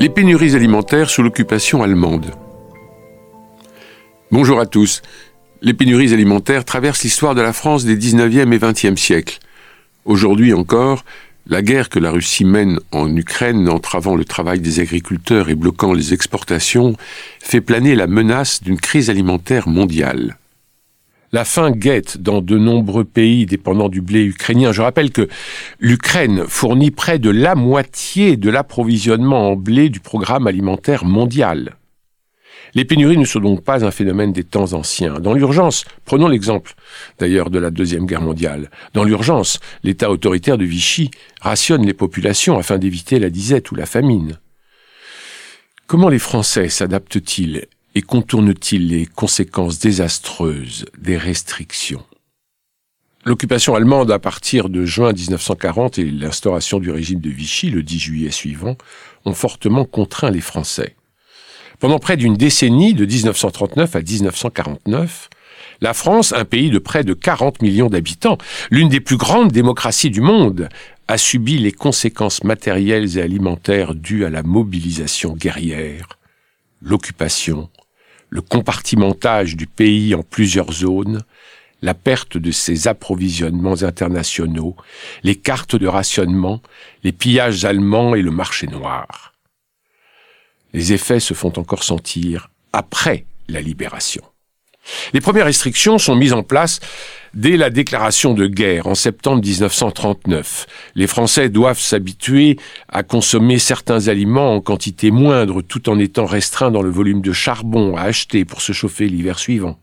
Les pénuries alimentaires sous l'occupation allemande. Bonjour à tous. Les pénuries alimentaires traversent l'histoire de la France des 19e et 20e siècles. Aujourd'hui encore, la guerre que la Russie mène en Ukraine, entravant le travail des agriculteurs et bloquant les exportations, fait planer la menace d'une crise alimentaire mondiale. La faim guette dans de nombreux pays dépendant du blé ukrainien. Je rappelle que l'Ukraine fournit près de la moitié de l'approvisionnement en blé du programme alimentaire mondial. Les pénuries ne sont donc pas un phénomène des temps anciens. Dans l'urgence, prenons l'exemple d'ailleurs de la Deuxième Guerre mondiale, dans l'urgence, l'État autoritaire de Vichy rationne les populations afin d'éviter la disette ou la famine. Comment les Français s'adaptent-ils? Et contourne-t-il les conséquences désastreuses des restrictions? L'occupation allemande à partir de juin 1940 et l'instauration du régime de Vichy le 10 juillet suivant ont fortement contraint les Français. Pendant près d'une décennie, de 1939 à 1949, la France, un pays de près de 40 millions d'habitants, l'une des plus grandes démocraties du monde, a subi les conséquences matérielles et alimentaires dues à la mobilisation guerrière, l'occupation, le compartimentage du pays en plusieurs zones, la perte de ses approvisionnements internationaux, les cartes de rationnement, les pillages allemands et le marché noir. Les effets se font encore sentir après la libération. Les premières restrictions sont mises en place dès la déclaration de guerre en septembre 1939. Les Français doivent s'habituer à consommer certains aliments en quantité moindre tout en étant restreints dans le volume de charbon à acheter pour se chauffer l'hiver suivant.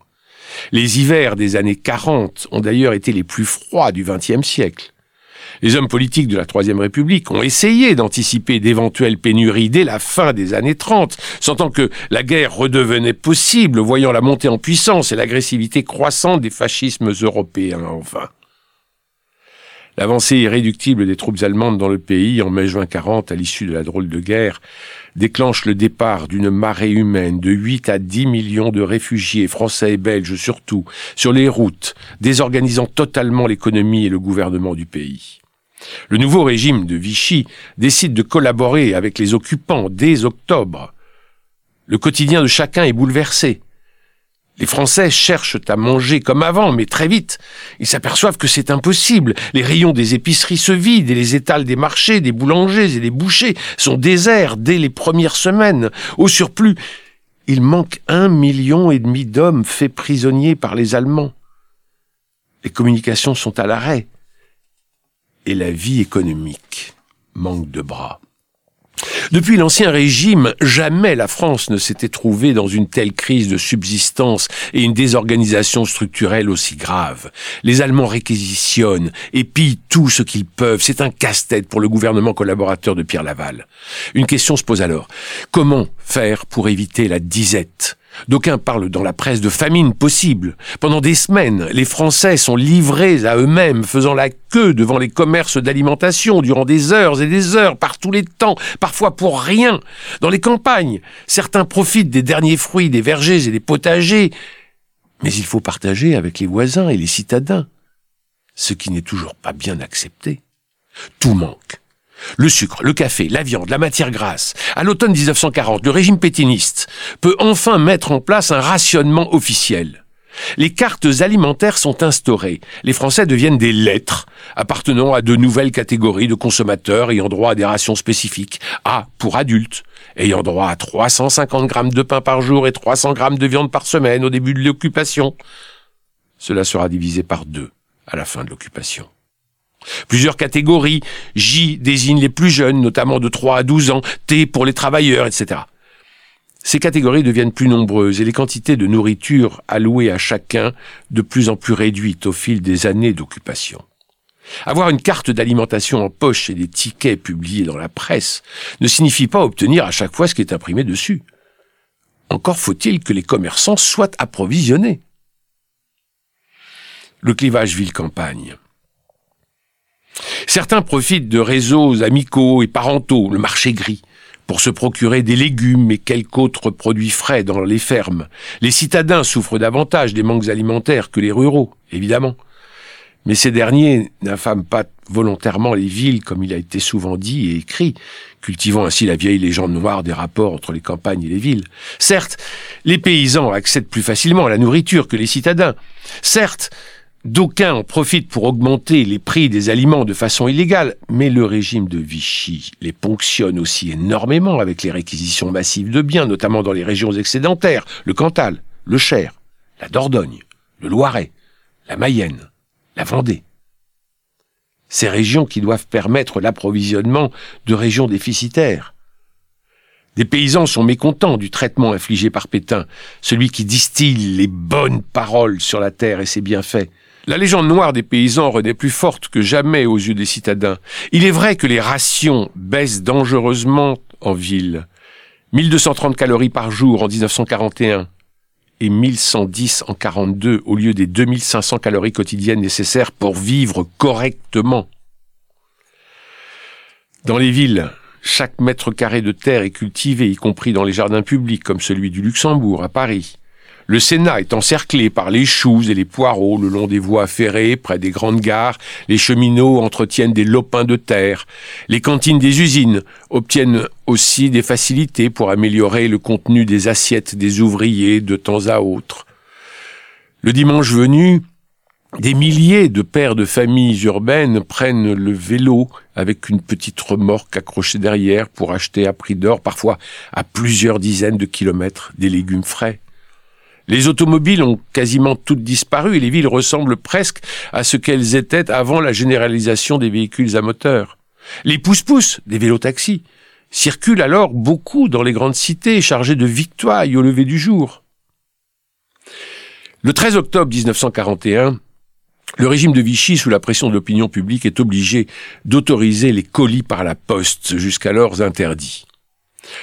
Les hivers des années 40 ont d'ailleurs été les plus froids du XXe siècle. Les hommes politiques de la Troisième République ont essayé d'anticiper d'éventuelles pénuries dès la fin des années 30, sentant que la guerre redevenait possible, voyant la montée en puissance et l'agressivité croissante des fascismes européens, enfin. L'avancée irréductible des troupes allemandes dans le pays en mai-juin 40 à l'issue de la drôle de guerre déclenche le départ d'une marée humaine de 8 à 10 millions de réfugiés, français et belges surtout, sur les routes, désorganisant totalement l'économie et le gouvernement du pays. Le nouveau régime de Vichy décide de collaborer avec les occupants dès octobre. Le quotidien de chacun est bouleversé. Les Français cherchent à manger comme avant, mais très vite, ils s'aperçoivent que c'est impossible. Les rayons des épiceries se vident et les étals des marchés, des boulangers et des bouchers sont déserts dès les premières semaines. Au surplus, il manque un million et demi d'hommes faits prisonniers par les Allemands. Les communications sont à l'arrêt et la vie économique manque de bras. Depuis l'Ancien Régime, jamais la France ne s'était trouvée dans une telle crise de subsistance et une désorganisation structurelle aussi grave. Les Allemands réquisitionnent et pillent tout ce qu'ils peuvent. C'est un casse-tête pour le gouvernement collaborateur de Pierre Laval. Une question se pose alors. Comment faire pour éviter la disette? D'aucuns parlent dans la presse de famine possible. Pendant des semaines, les Français sont livrés à eux-mêmes, faisant la queue devant les commerces d'alimentation durant des heures et des heures, par tous les temps, parfois pour rien. Dans les campagnes, certains profitent des derniers fruits des vergers et des potagers, mais il faut partager avec les voisins et les citadins, ce qui n'est toujours pas bien accepté. Tout manque. Le sucre, le café, la viande, la matière grasse. À l'automne 1940, le régime pétiniste peut enfin mettre en place un rationnement officiel. Les cartes alimentaires sont instaurées. Les Français deviennent des lettres, appartenant à de nouvelles catégories de consommateurs ayant droit à des rations spécifiques. A pour adultes, ayant droit à 350 grammes de pain par jour et 300 grammes de viande par semaine au début de l'occupation. Cela sera divisé par deux à la fin de l'occupation. Plusieurs catégories. J désigne les plus jeunes, notamment de 3 à 12 ans. T pour les travailleurs, etc. Ces catégories deviennent plus nombreuses et les quantités de nourriture allouées à chacun de plus en plus réduites au fil des années d'occupation. Avoir une carte d'alimentation en poche et des tickets publiés dans la presse ne signifie pas obtenir à chaque fois ce qui est imprimé dessus. Encore faut-il que les commerçants soient approvisionnés. Le clivage ville-campagne. Certains profitent de réseaux amicaux et parentaux, le marché gris, pour se procurer des légumes et quelques autres produits frais dans les fermes. Les citadins souffrent davantage des manques alimentaires que les ruraux, évidemment. Mais ces derniers n'affament pas volontairement les villes comme il a été souvent dit et écrit, cultivant ainsi la vieille légende noire des rapports entre les campagnes et les villes. Certes, les paysans accèdent plus facilement à la nourriture que les citadins. Certes, D'aucuns en profitent pour augmenter les prix des aliments de façon illégale, mais le régime de Vichy les ponctionne aussi énormément avec les réquisitions massives de biens, notamment dans les régions excédentaires, le Cantal, le Cher, la Dordogne, le Loiret, la Mayenne, la Vendée. Ces régions qui doivent permettre l'approvisionnement de régions déficitaires. Des paysans sont mécontents du traitement infligé par Pétain, celui qui distille les bonnes paroles sur la terre et ses bienfaits. La légende noire des paysans renaît plus forte que jamais aux yeux des citadins. Il est vrai que les rations baissent dangereusement en ville. 1230 calories par jour en 1941 et 1110 en 42 au lieu des 2500 calories quotidiennes nécessaires pour vivre correctement. Dans les villes, chaque mètre carré de terre est cultivé, y compris dans les jardins publics comme celui du Luxembourg à Paris. Le Sénat est encerclé par les choux et les poireaux le long des voies ferrées, près des grandes gares. Les cheminots entretiennent des lopins de terre. Les cantines des usines obtiennent aussi des facilités pour améliorer le contenu des assiettes des ouvriers de temps à autre. Le dimanche venu, des milliers de pères de familles urbaines prennent le vélo avec une petite remorque accrochée derrière pour acheter à prix d'or, parfois à plusieurs dizaines de kilomètres, des légumes frais. Les automobiles ont quasiment toutes disparu et les villes ressemblent presque à ce qu'elles étaient avant la généralisation des véhicules à moteur. Les pousse-pousse, des vélos-taxis, circulent alors beaucoup dans les grandes cités chargées de victoires au lever du jour. Le 13 octobre 1941, le régime de Vichy, sous la pression de l'opinion publique, est obligé d'autoriser les colis par la poste, jusqu'alors interdits.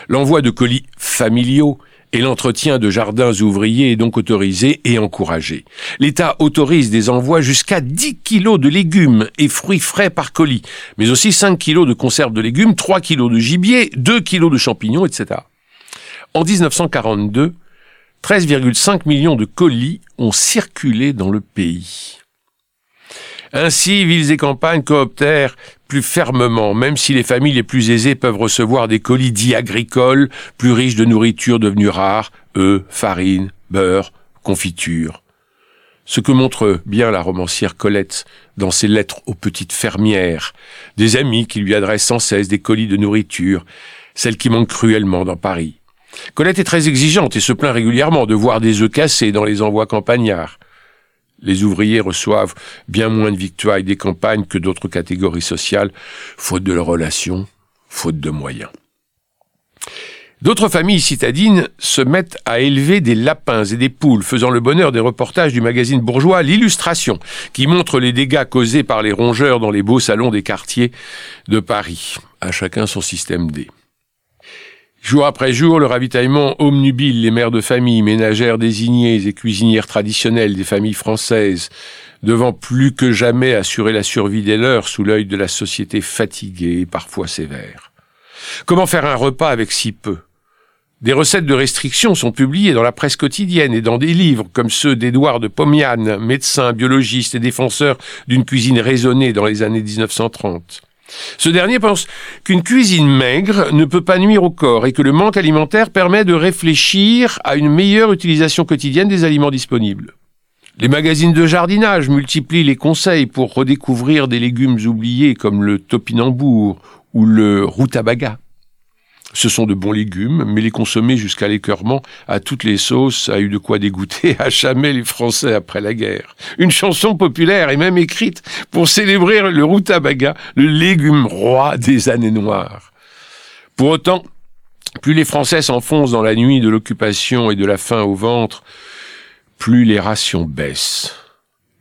L'envoi de colis familiaux et l'entretien de jardins ouvriers est donc autorisé et encouragé. L'État autorise des envois jusqu'à 10 kilos de légumes et fruits frais par colis, mais aussi 5 kilos de conserves de légumes, 3 kilos de gibier, 2 kilos de champignons, etc. En 1942, 13,5 millions de colis ont circulé dans le pays. Ainsi, villes et campagnes cooptèrent plus fermement, même si les familles les plus aisées peuvent recevoir des colis dits agricoles, plus riches de nourriture devenue rare, œufs, farine, beurre, confiture. Ce que montre bien la romancière Colette dans ses lettres aux petites fermières, des amis qui lui adressent sans cesse des colis de nourriture, celles qui manquent cruellement dans Paris. Colette est très exigeante et se plaint régulièrement de voir des œufs cassés dans les envois campagnards. Les ouvriers reçoivent bien moins de victoires des campagnes que d'autres catégories sociales, faute de leurs relations, faute de moyens. D'autres familles citadines se mettent à élever des lapins et des poules, faisant le bonheur des reportages du magazine bourgeois L'Illustration, qui montre les dégâts causés par les rongeurs dans les beaux salons des quartiers de Paris. À chacun son système D. Jour après jour, le ravitaillement omnubile les mères de famille, ménagères désignées et cuisinières traditionnelles des familles françaises, devant plus que jamais assurer la survie des leurs sous l'œil de la société fatiguée et parfois sévère. Comment faire un repas avec si peu? Des recettes de restriction sont publiées dans la presse quotidienne et dans des livres comme ceux d'Édouard de Pomian, médecin, biologiste et défenseur d'une cuisine raisonnée dans les années 1930. Ce dernier pense qu'une cuisine maigre ne peut pas nuire au corps et que le manque alimentaire permet de réfléchir à une meilleure utilisation quotidienne des aliments disponibles. Les magazines de jardinage multiplient les conseils pour redécouvrir des légumes oubliés comme le topinambour ou le rutabaga. Ce sont de bons légumes, mais les consommer jusqu'à l'écœurement à toutes les sauces a eu de quoi dégoûter à jamais les Français après la guerre. Une chanson populaire est même écrite pour célébrer le rutabaga, le légume roi des années noires. Pour autant, plus les Français s'enfoncent dans la nuit de l'occupation et de la faim au ventre, plus les rations baissent.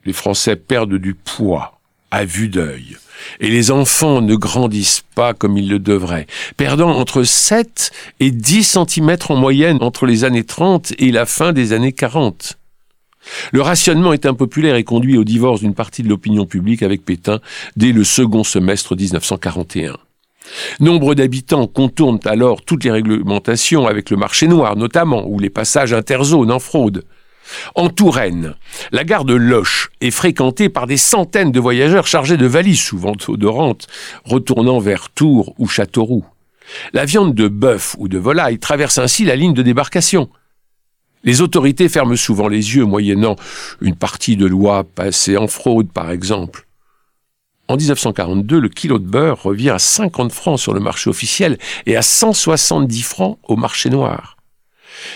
Les Français perdent du poids à vue d'œil et les enfants ne grandissent pas comme ils le devraient, perdant entre 7 et 10 cm en moyenne entre les années 30 et la fin des années 40. Le rationnement est impopulaire et conduit au divorce d'une partie de l'opinion publique avec Pétain dès le second semestre 1941. Nombre d'habitants contournent alors toutes les réglementations avec le marché noir notamment, ou les passages interzones en fraude. En Touraine, la gare de Loche est fréquentée par des centaines de voyageurs chargés de valises, souvent odorantes, retournant vers Tours ou Châteauroux. La viande de bœuf ou de volaille traverse ainsi la ligne de débarcation. Les autorités ferment souvent les yeux, moyennant une partie de loi passée en fraude, par exemple. En 1942, le kilo de beurre revient à 50 francs sur le marché officiel et à 170 francs au marché noir.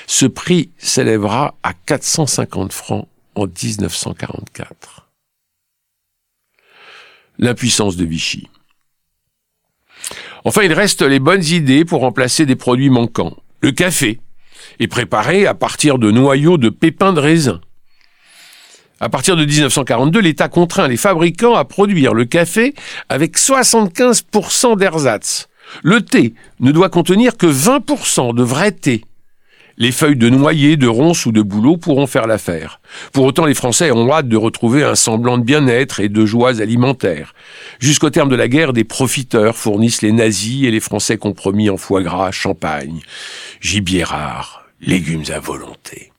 Ce prix s'élèvera à 450 francs en 1944. L'impuissance de Vichy. Enfin, il reste les bonnes idées pour remplacer des produits manquants. Le café est préparé à partir de noyaux de pépins de raisin. À partir de 1942, l'État contraint les fabricants à produire le café avec 75% d'ersatz. Le thé ne doit contenir que 20% de vrai thé. Les feuilles de noyer, de ronces ou de bouleau pourront faire l'affaire. Pour autant, les Français ont hâte de retrouver un semblant de bien-être et de joies alimentaires. Jusqu'au terme de la guerre, des profiteurs fournissent les nazis et les Français compromis en foie gras, champagne, gibier rare, légumes à volonté.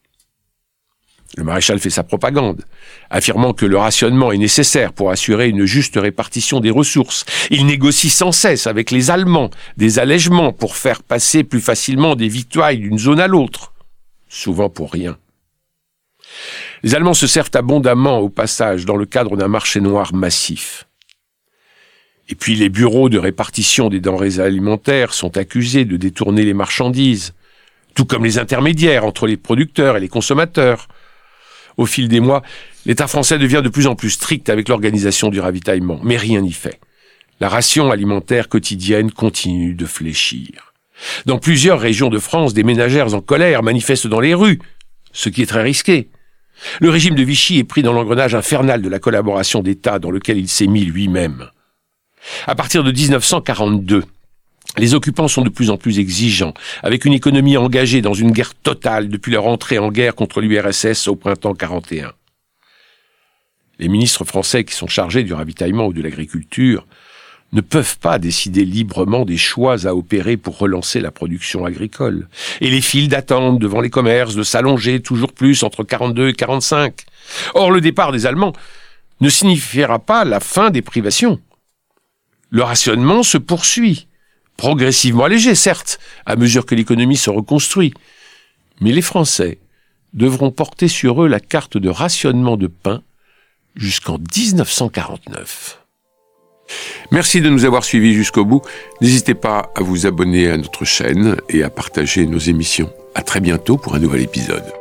Le maréchal fait sa propagande, affirmant que le rationnement est nécessaire pour assurer une juste répartition des ressources. Il négocie sans cesse avec les Allemands des allègements pour faire passer plus facilement des victoires d'une zone à l'autre, souvent pour rien. Les Allemands se servent abondamment au passage dans le cadre d'un marché noir massif. Et puis les bureaux de répartition des denrées alimentaires sont accusés de détourner les marchandises, tout comme les intermédiaires entre les producteurs et les consommateurs, au fil des mois, l'État français devient de plus en plus strict avec l'organisation du ravitaillement, mais rien n'y fait. La ration alimentaire quotidienne continue de fléchir. Dans plusieurs régions de France, des ménagères en colère manifestent dans les rues, ce qui est très risqué. Le régime de Vichy est pris dans l'engrenage infernal de la collaboration d'État dans lequel il s'est mis lui-même. À partir de 1942, les occupants sont de plus en plus exigeants, avec une économie engagée dans une guerre totale depuis leur entrée en guerre contre l'URSS au printemps 41. Les ministres français qui sont chargés du ravitaillement ou de l'agriculture ne peuvent pas décider librement des choix à opérer pour relancer la production agricole. Et les files d'attente devant les commerces de s'allonger toujours plus entre 42 et 45. Or, le départ des Allemands ne signifiera pas la fin des privations. Le rationnement se poursuit progressivement allégé, certes, à mesure que l'économie se reconstruit. Mais les Français devront porter sur eux la carte de rationnement de pain jusqu'en 1949. Merci de nous avoir suivis jusqu'au bout. N'hésitez pas à vous abonner à notre chaîne et à partager nos émissions. À très bientôt pour un nouvel épisode.